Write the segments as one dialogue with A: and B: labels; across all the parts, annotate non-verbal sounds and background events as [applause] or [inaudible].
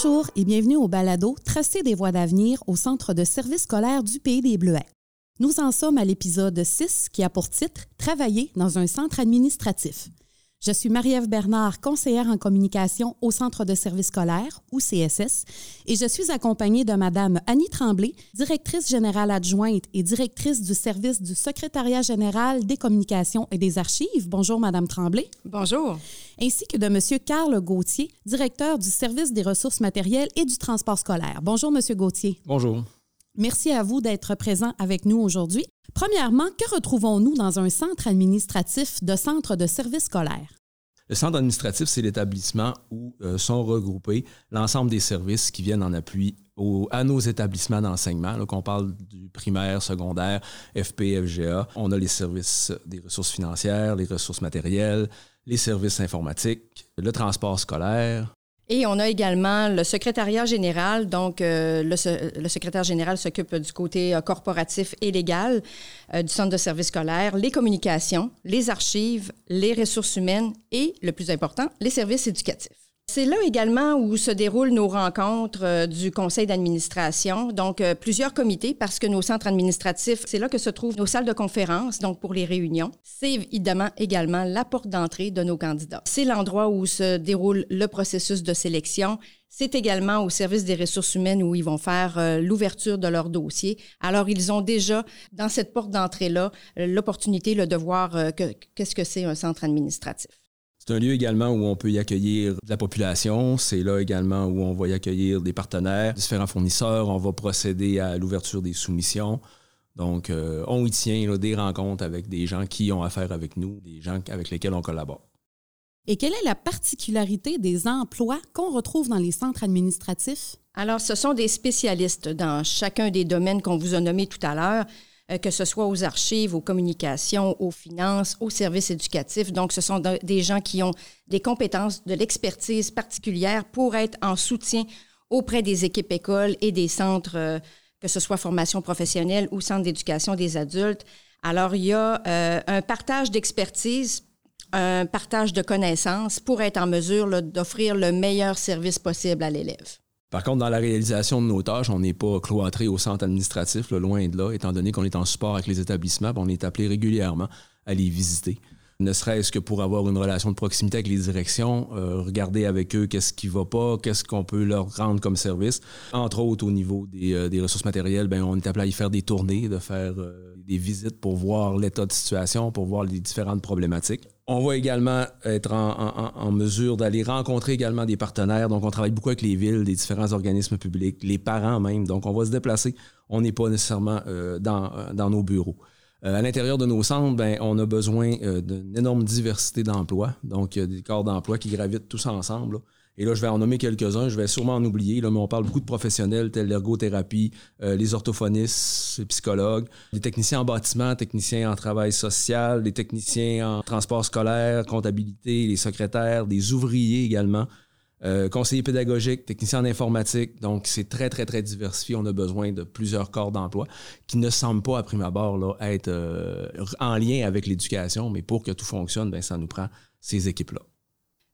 A: Bonjour et bienvenue au balado Tracer des voies d'avenir au Centre de services scolaires du Pays des Bleuets. Nous en sommes à l'épisode 6 qui a pour titre Travailler dans un centre administratif. Je suis Marie-Ève Bernard, conseillère en communication au Centre de services scolaires, ou CSS, et je suis accompagnée de Madame Annie Tremblay, directrice générale adjointe et directrice du service du secrétariat général des communications et des archives. Bonjour, Madame Tremblay.
B: Bonjour.
A: Ainsi que de Monsieur Carl Gauthier, directeur du service des ressources matérielles et du transport scolaire. Bonjour, Monsieur Gauthier.
C: Bonjour.
A: Merci à vous d'être présent avec nous aujourd'hui. Premièrement, que retrouvons-nous dans un centre administratif de centre de services scolaires?
C: Le centre administratif, c'est l'établissement où euh, sont regroupés l'ensemble des services qui viennent en appui à nos établissements d'enseignement, qu'on parle du primaire, secondaire, FP, FGA. On a les services des ressources financières, les ressources matérielles, les services informatiques, le transport scolaire,
B: et on a également le secrétariat général. Donc, euh, le, secrétaire général s'occupe du côté euh, corporatif et légal euh, du centre de services scolaires, les communications, les archives, les ressources humaines et, le plus important, les services éducatifs. C'est là également où se déroulent nos rencontres euh, du conseil d'administration, donc euh, plusieurs comités, parce que nos centres administratifs, c'est là que se trouvent nos salles de conférence, donc pour les réunions. C'est évidemment également la porte d'entrée de nos candidats. C'est l'endroit où se déroule le processus de sélection. C'est également au service des ressources humaines où ils vont faire euh, l'ouverture de leur dossier. Alors, ils ont déjà, dans cette porte d'entrée-là, l'opportunité de voir qu'est-ce que c'est un centre administratif.
C: C'est un lieu également où on peut y accueillir de la population. C'est là également où on va y accueillir des partenaires, différents fournisseurs. On va procéder à l'ouverture des soumissions. Donc, euh, on y tient des rencontres avec des gens qui ont affaire avec nous, des gens avec lesquels on collabore.
A: Et quelle est la particularité des emplois qu'on retrouve dans les centres administratifs?
B: Alors, ce sont des spécialistes dans chacun des domaines qu'on vous a nommés tout à l'heure. Euh, que ce soit aux archives, aux communications, aux finances, aux services éducatifs. Donc, ce sont des gens qui ont des compétences, de l'expertise particulière pour être en soutien auprès des équipes écoles et des centres, euh, que ce soit formation professionnelle ou centre d'éducation des adultes. Alors, il y a euh, un partage d'expertise, un partage de connaissances pour être en mesure d'offrir le meilleur service possible à l'élève.
C: Par contre, dans la réalisation de nos tâches, on n'est pas cloîtré au centre administratif, loin de là, étant donné qu'on est en support avec les établissements, on est appelé régulièrement à les visiter. Ne serait-ce que pour avoir une relation de proximité avec les directions, euh, regarder avec eux qu'est-ce qui va pas, qu'est-ce qu'on peut leur rendre comme service. Entre autres, au niveau des, euh, ressources matérielles, ben, on est appelé à y faire des tournées, de faire euh, des visites pour voir l'état de situation, pour voir les différentes problématiques. On va également être en, mesure d'aller rencontrer également des partenaires. Donc, on travaille beaucoup avec les villes, les différents organismes publics, les parents même. Donc, on va se déplacer. On n'est pas nécessairement euh, dans, dans, nos bureaux. Euh, à l'intérieur de nos centres, ben, on a besoin euh, d'une énorme diversité d'emplois. Donc, il y a des corps d'emploi qui gravitent tous ensemble. Et là, je vais en nommer quelques-uns. Je vais sûrement en oublier, là, mais on parle beaucoup de professionnels tels l'ergothérapie, euh, les orthophonistes, les psychologues, les techniciens en bâtiment, techniciens en travail social, les techniciens en transport scolaire, comptabilité, les secrétaires, des ouvriers également. Euh, conseillers pédagogiques, techniciens en informatique. Donc, c'est très, très, très diversifié. On a besoin de plusieurs corps d'emploi qui ne semblent pas, à prime abord, être euh, en lien avec l'éducation, mais pour que tout fonctionne, ben, ça nous prend ces équipes-là.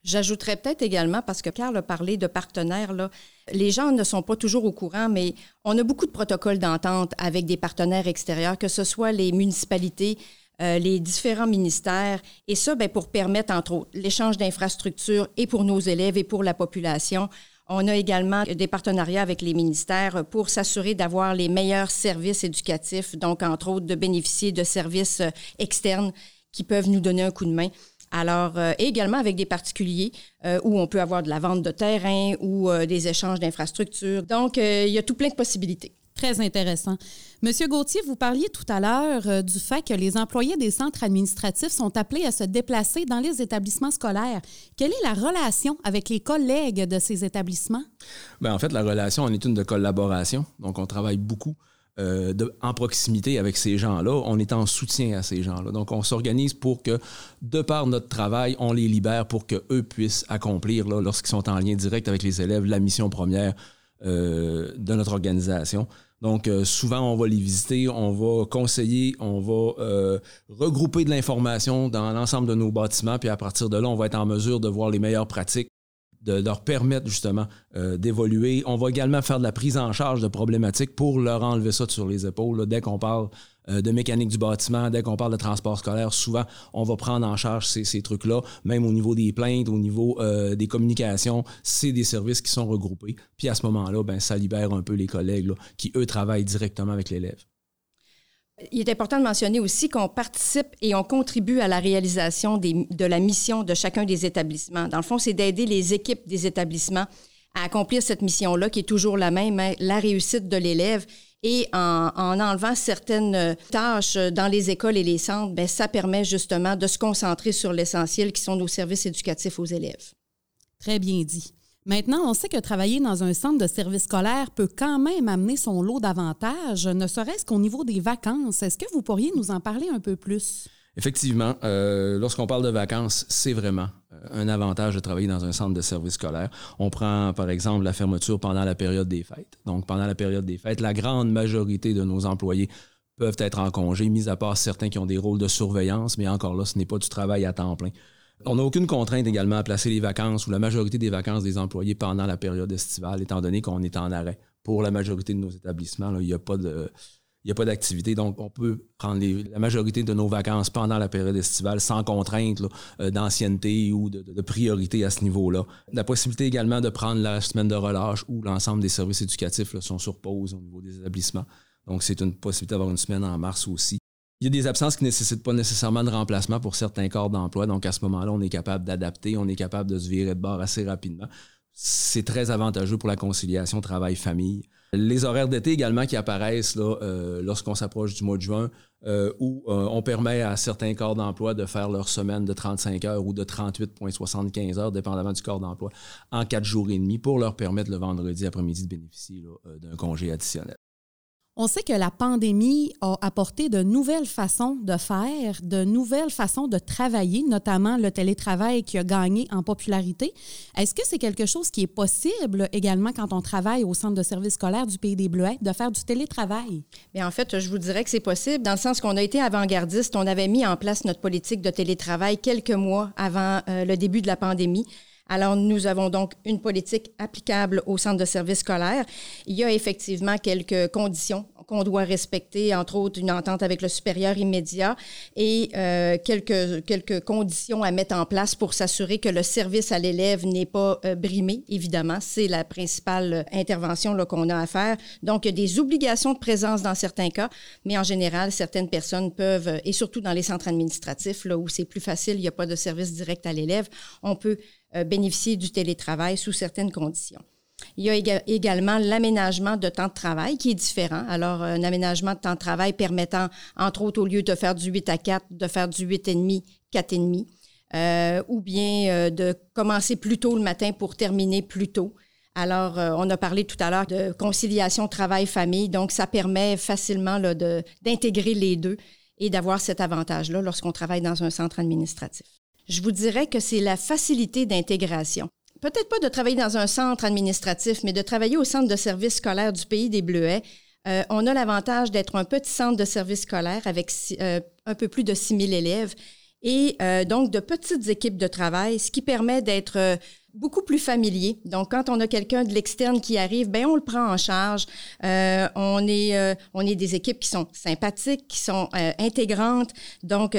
B: J'ajouterais peut-être également, parce que Carl a parlé de partenaires, là, les gens ne sont pas toujours au courant, mais on a beaucoup de protocoles d'entente avec des partenaires extérieurs, que ce soit les municipalités, euh, les différents ministères, et ça ben, pour permettre, entre autres, l'échange d'infrastructures et pour nos élèves et pour la population. On a également des partenariats avec les ministères pour s'assurer d'avoir les meilleurs services éducatifs, donc entre autres de bénéficier de services euh, externes qui peuvent nous donner un coup de main. Alors, euh, également avec des particuliers euh, où on peut avoir de la vente de terrain ou euh, des échanges d'infrastructures. Donc, il y a tout plein de possibilités.
A: Très intéressant. Monsieur Gauthier, vous parliez tout à l'heure du fait que les employés des centres administratifs sont appelés à se déplacer dans les établissements scolaires. Quelle est la relation avec les collègues de ces établissements?
C: Bien, en fait, la relation, on est une de collaboration. Donc, on travaille beaucoup euh, en proximité avec ces gens-là, on est en soutien à ces gens-là. Donc, on s'organise pour que, de par notre travail, on les libère pour qu'eux puissent accomplir, lorsqu'ils sont en lien direct avec les élèves, la mission première euh, de notre organisation. Donc, euh, souvent, on va les visiter, on va conseiller, on va regrouper de l'information dans l'ensemble de nos bâtiments, puis à partir de là, on va être en mesure de voir les meilleures pratiques de leur permettre justement euh, d'évoluer. On va également faire de la prise en charge de problématiques pour leur enlever ça sur les épaules. Dès qu'on parle euh, de mécanique du bâtiment, dès qu'on parle de transport scolaire, souvent, on va prendre en charge ces, trucs-là, même au niveau des plaintes, au niveau euh, des communications, c'est des services qui sont regroupés. Puis à ce moment-là, ben, ça libère un peu les collègues qui, eux, travaillent directement avec l'élève.
B: Il est important de mentionner aussi qu'on participe et on contribue à la réalisation de la mission de chacun des établissements. Dans le fond, c'est d'aider les équipes des établissements à accomplir cette mission-là, qui est toujours la même, hein, la réussite de l'élève. Et en, enlevant certaines tâches dans les écoles et les centres, bien, ça permet justement de se concentrer sur l'essentiel, qui sont nos services éducatifs aux élèves.
A: Très bien dit. Maintenant, on sait que travailler dans un centre de service scolaire peut quand même amener son lot d'avantages, ne serait-ce qu'au niveau des vacances. Est-ce que vous pourriez nous en parler un peu plus?
C: Effectivement, euh, lorsqu'on parle de vacances, c'est vraiment euh, un avantage de travailler dans un centre de service scolaire. On prend par exemple la fermeture pendant la période des fêtes. Donc pendant la période des fêtes, la grande majorité de nos employés peuvent être en congé, mis à part certains qui ont des rôles de surveillance, mais encore là, ce n'est pas du travail à temps plein. On n'a aucune contrainte également à placer les vacances ou la majorité des vacances des employés pendant la période estivale, étant donné qu'on est en arrêt. Pour la majorité de nos établissements, il n'y a pas d'activité, donc on peut prendre la majorité de nos vacances pendant la période estivale sans contrainte euh, d'ancienneté ou de, priorité à ce niveau-là. La possibilité également de prendre la semaine de relâche où l'ensemble des services éducatifs sont sur pause au niveau des établissements. Donc c'est une possibilité d'avoir une semaine en mars aussi. Il y a des absences qui ne nécessitent pas nécessairement de remplacement pour certains corps d'emploi. Donc, à ce moment-là, on est capable d'adapter, on est capable de se virer de bord assez rapidement. C'est très avantageux pour la conciliation travail-famille. Les horaires d'été également qui apparaissent euh, lorsqu'on s'approche du mois de juin, euh, où euh, on permet à certains corps d'emploi de faire leur semaine de 35 heures ou de 38,75 heures, dépendamment du corps d'emploi, en quatre jours et demi pour leur permettre le vendredi après-midi de bénéficier d'un congé additionnel.
A: On sait que la pandémie a apporté de nouvelles façons de faire, de nouvelles façons de travailler, notamment le télétravail qui a gagné en popularité. Est-ce que c'est quelque chose qui est possible également quand on travaille au centre de service scolaire du Pays des Bleuets, de faire du télétravail?
B: Bien, en fait, je vous dirais que c'est possible dans le sens qu'on a été avant-gardiste. On avait mis en place notre politique de télétravail quelques mois avant euh, le début de la pandémie. Alors, nous avons donc une politique applicable au centre de service scolaire. Il y a effectivement quelques conditions qu'on doit respecter, entre autres une entente avec le supérieur immédiat et euh, quelques, quelques conditions à mettre en place pour s'assurer que le service à l'élève n'est pas euh, brimé, évidemment. C'est la principale intervention qu'on a à faire. Donc, il y a des obligations de présence dans certains cas, mais en général, certaines personnes peuvent, et surtout dans les centres administratifs, là où c'est plus facile, il n'y a pas de service direct à l'élève, on peut euh, bénéficier du télétravail sous certaines conditions. Il y a également l'aménagement de temps de travail qui est différent. Alors, un aménagement de temps de travail permettant, entre autres, au lieu de faire du 8 à 4, de faire du 8,5, 4,5, euh, ou bien euh, de commencer plus tôt le matin pour terminer plus tôt. Alors, euh, on a parlé tout à l'heure de conciliation travail-famille, donc ça permet facilement d'intégrer les deux et d'avoir cet avantage-là lorsqu'on travaille dans un centre administratif. Je vous dirais que c'est la facilité d'intégration. Peut-être pas de travailler dans un centre administratif, mais de travailler au centre de services scolaires du pays des Bleuets. Euh, on a l'avantage d'être un petit centre de services scolaires avec euh, un peu plus de 6 000 élèves et euh, donc de petites équipes de travail, ce qui permet d'être beaucoup plus familier. Donc, quand on a quelqu'un de l'externe qui arrive, ben on le prend en charge. Euh, on est euh, on est des équipes qui sont sympathiques, qui sont euh, intégrantes. Donc,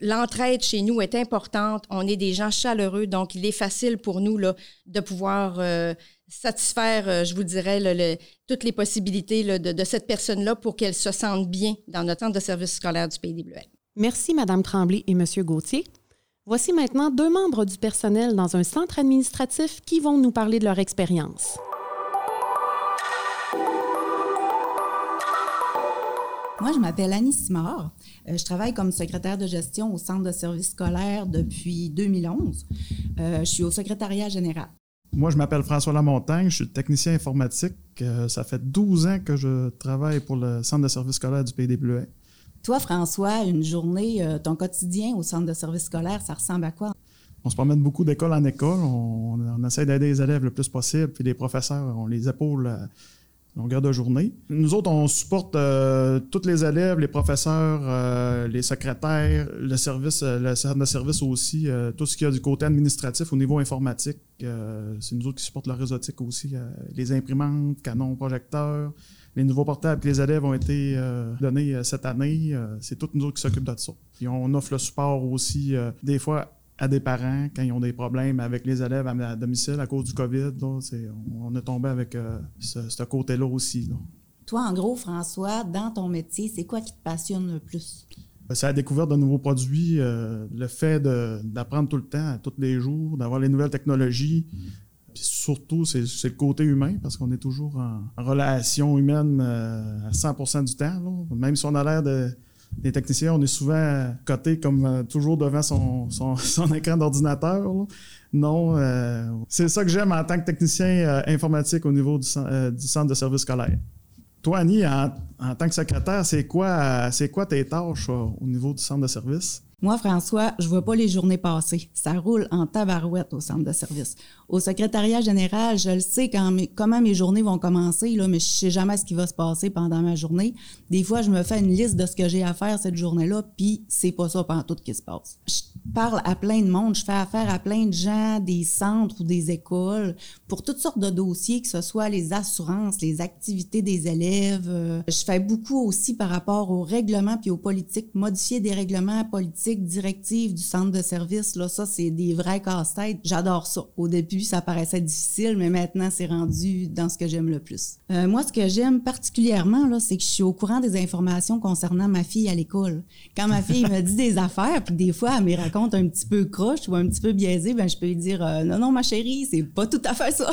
B: l'entraide chez nous est importante. On est des gens chaleureux, donc il est facile pour nous là de pouvoir satisfaire, je vous dirais, toutes les possibilités de, de, cette personne-là pour qu'elle se sente bien dans notre centre de service scolaire du Pays des Bleuets.
A: Merci, Madame Tremblay et Monsieur Gauthier. Voici maintenant deux membres du personnel dans un centre administratif qui vont nous parler de leur expérience.
D: Moi, je m'appelle Annie Simard. Euh, je travaille comme secrétaire de gestion au centre de services scolaires depuis 2011. Euh, je suis au secrétariat général.
E: Moi, je m'appelle François Lamontagne, je suis technicien informatique. Euh, ça fait 12 ans que je travaille pour le centre de services scolaires du Pays des Bleuets.
D: Toi, François, une journée, euh, ton quotidien au centre de service scolaire, ça ressemble à quoi?
E: On se promène beaucoup d'école en école. On, essaie d'aider les élèves le plus possible. Puis les professeurs, on les épaule longueur de journée. Nous autres, on supporte euh, tous les élèves, les professeurs, euh, les secrétaires, le service, le centre de service aussi, tout ce qu'il y a du côté administratif au niveau informatique. c'est nous autres qui supportent le réseautique aussi, les imprimantes, canons, projecteurs. Les nouveaux portables que les élèves ont été donnés cette année, c'est tous nous autres qui s'occupent de ça. Puis on offre le support aussi, des fois à des parents quand ils ont des problèmes avec les élèves à, domicile à cause du COVID. on, est tombé avec euh, ce, côté-là aussi.
D: Toi, en gros, François, dans ton métier, c'est quoi qui te passionne le plus?
E: Ben, c'est la découverte de nouveaux produits, euh, le fait d'apprendre tout le temps, tous les jours, d'avoir les nouvelles technologies. Puis surtout, c'est le côté humain, parce qu'on est toujours en, relation humaine euh, à 100% du temps. Même si on a l'air de les techniciens, on est souvent cotés comme euh, toujours devant son, [laughs] écran d'ordinateur. Non, euh, c'est ça que j'aime en tant que technicien euh, informatique au niveau du, centre de service scolaire. Toi, Annie, en, tant que secrétaire, c'est quoi, c'est quoi tes tâches au niveau du centre de service?
D: Moi, François, je vois pas les journées passer. Ça roule en tabarouette au centre de service. Au secrétariat général, je le sais quand comment mes journées vont commencer, là, mais je sais jamais ce qui va se passer pendant ma journée. Des fois, je me fais une liste de ce que j'ai à faire cette journée-là, puis c'est pas ça pendant tout qui se passe. Je parle à plein de monde, je fais affaire à plein de gens, des centres ou des écoles, pour toutes sortes de dossiers, que ce soit les assurances, les activités des élèves. Euh, je fais beaucoup aussi par rapport aux règlements puis aux politiques, modifier des règlements politiques directive du centre de service, là, ça, c'est des vrais casse-têtes. J'adore ça. Au début, ça paraissait difficile, mais maintenant, c'est rendu dans ce que j'aime le plus. Euh, moi, ce que j'aime particulièrement, là, c'est que je suis au courant des informations concernant ma fille à l'école. Quand ma fille me dit des [laughs] affaires, puis des fois, elle me raconte un petit peu croche ou un petit peu biaisé, ben, je peux lui dire euh, non, non, ma chérie, c'est pas tout à fait ça.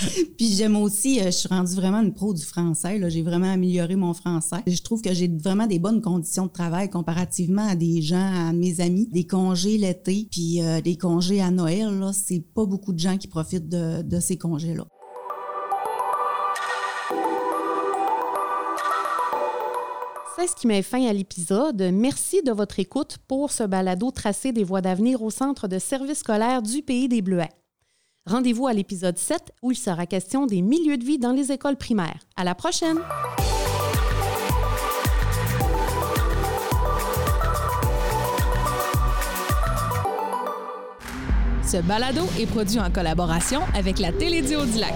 D: [laughs] Puis j'aime aussi, euh, je suis rendue vraiment une pro du français. J'ai vraiment amélioré mon français. Je trouve que j'ai vraiment des bonnes conditions de travail comparativement à des gens, à mes amis. Des congés l'été, puis euh, des congés à Noël, c'est pas beaucoup de gens qui profitent de, de ces congés-là.
A: C'est ce qui met fin à l'épisode. Merci de votre écoute pour ce balado tracé des voies d'avenir au Centre de services scolaires du Pays des Bleuets. Rendez-vous à l'épisode 7 où il sera question des milieux de vie dans les écoles primaires. À la prochaine!
F: Ce balado est produit en collaboration avec la Télédio du Lac.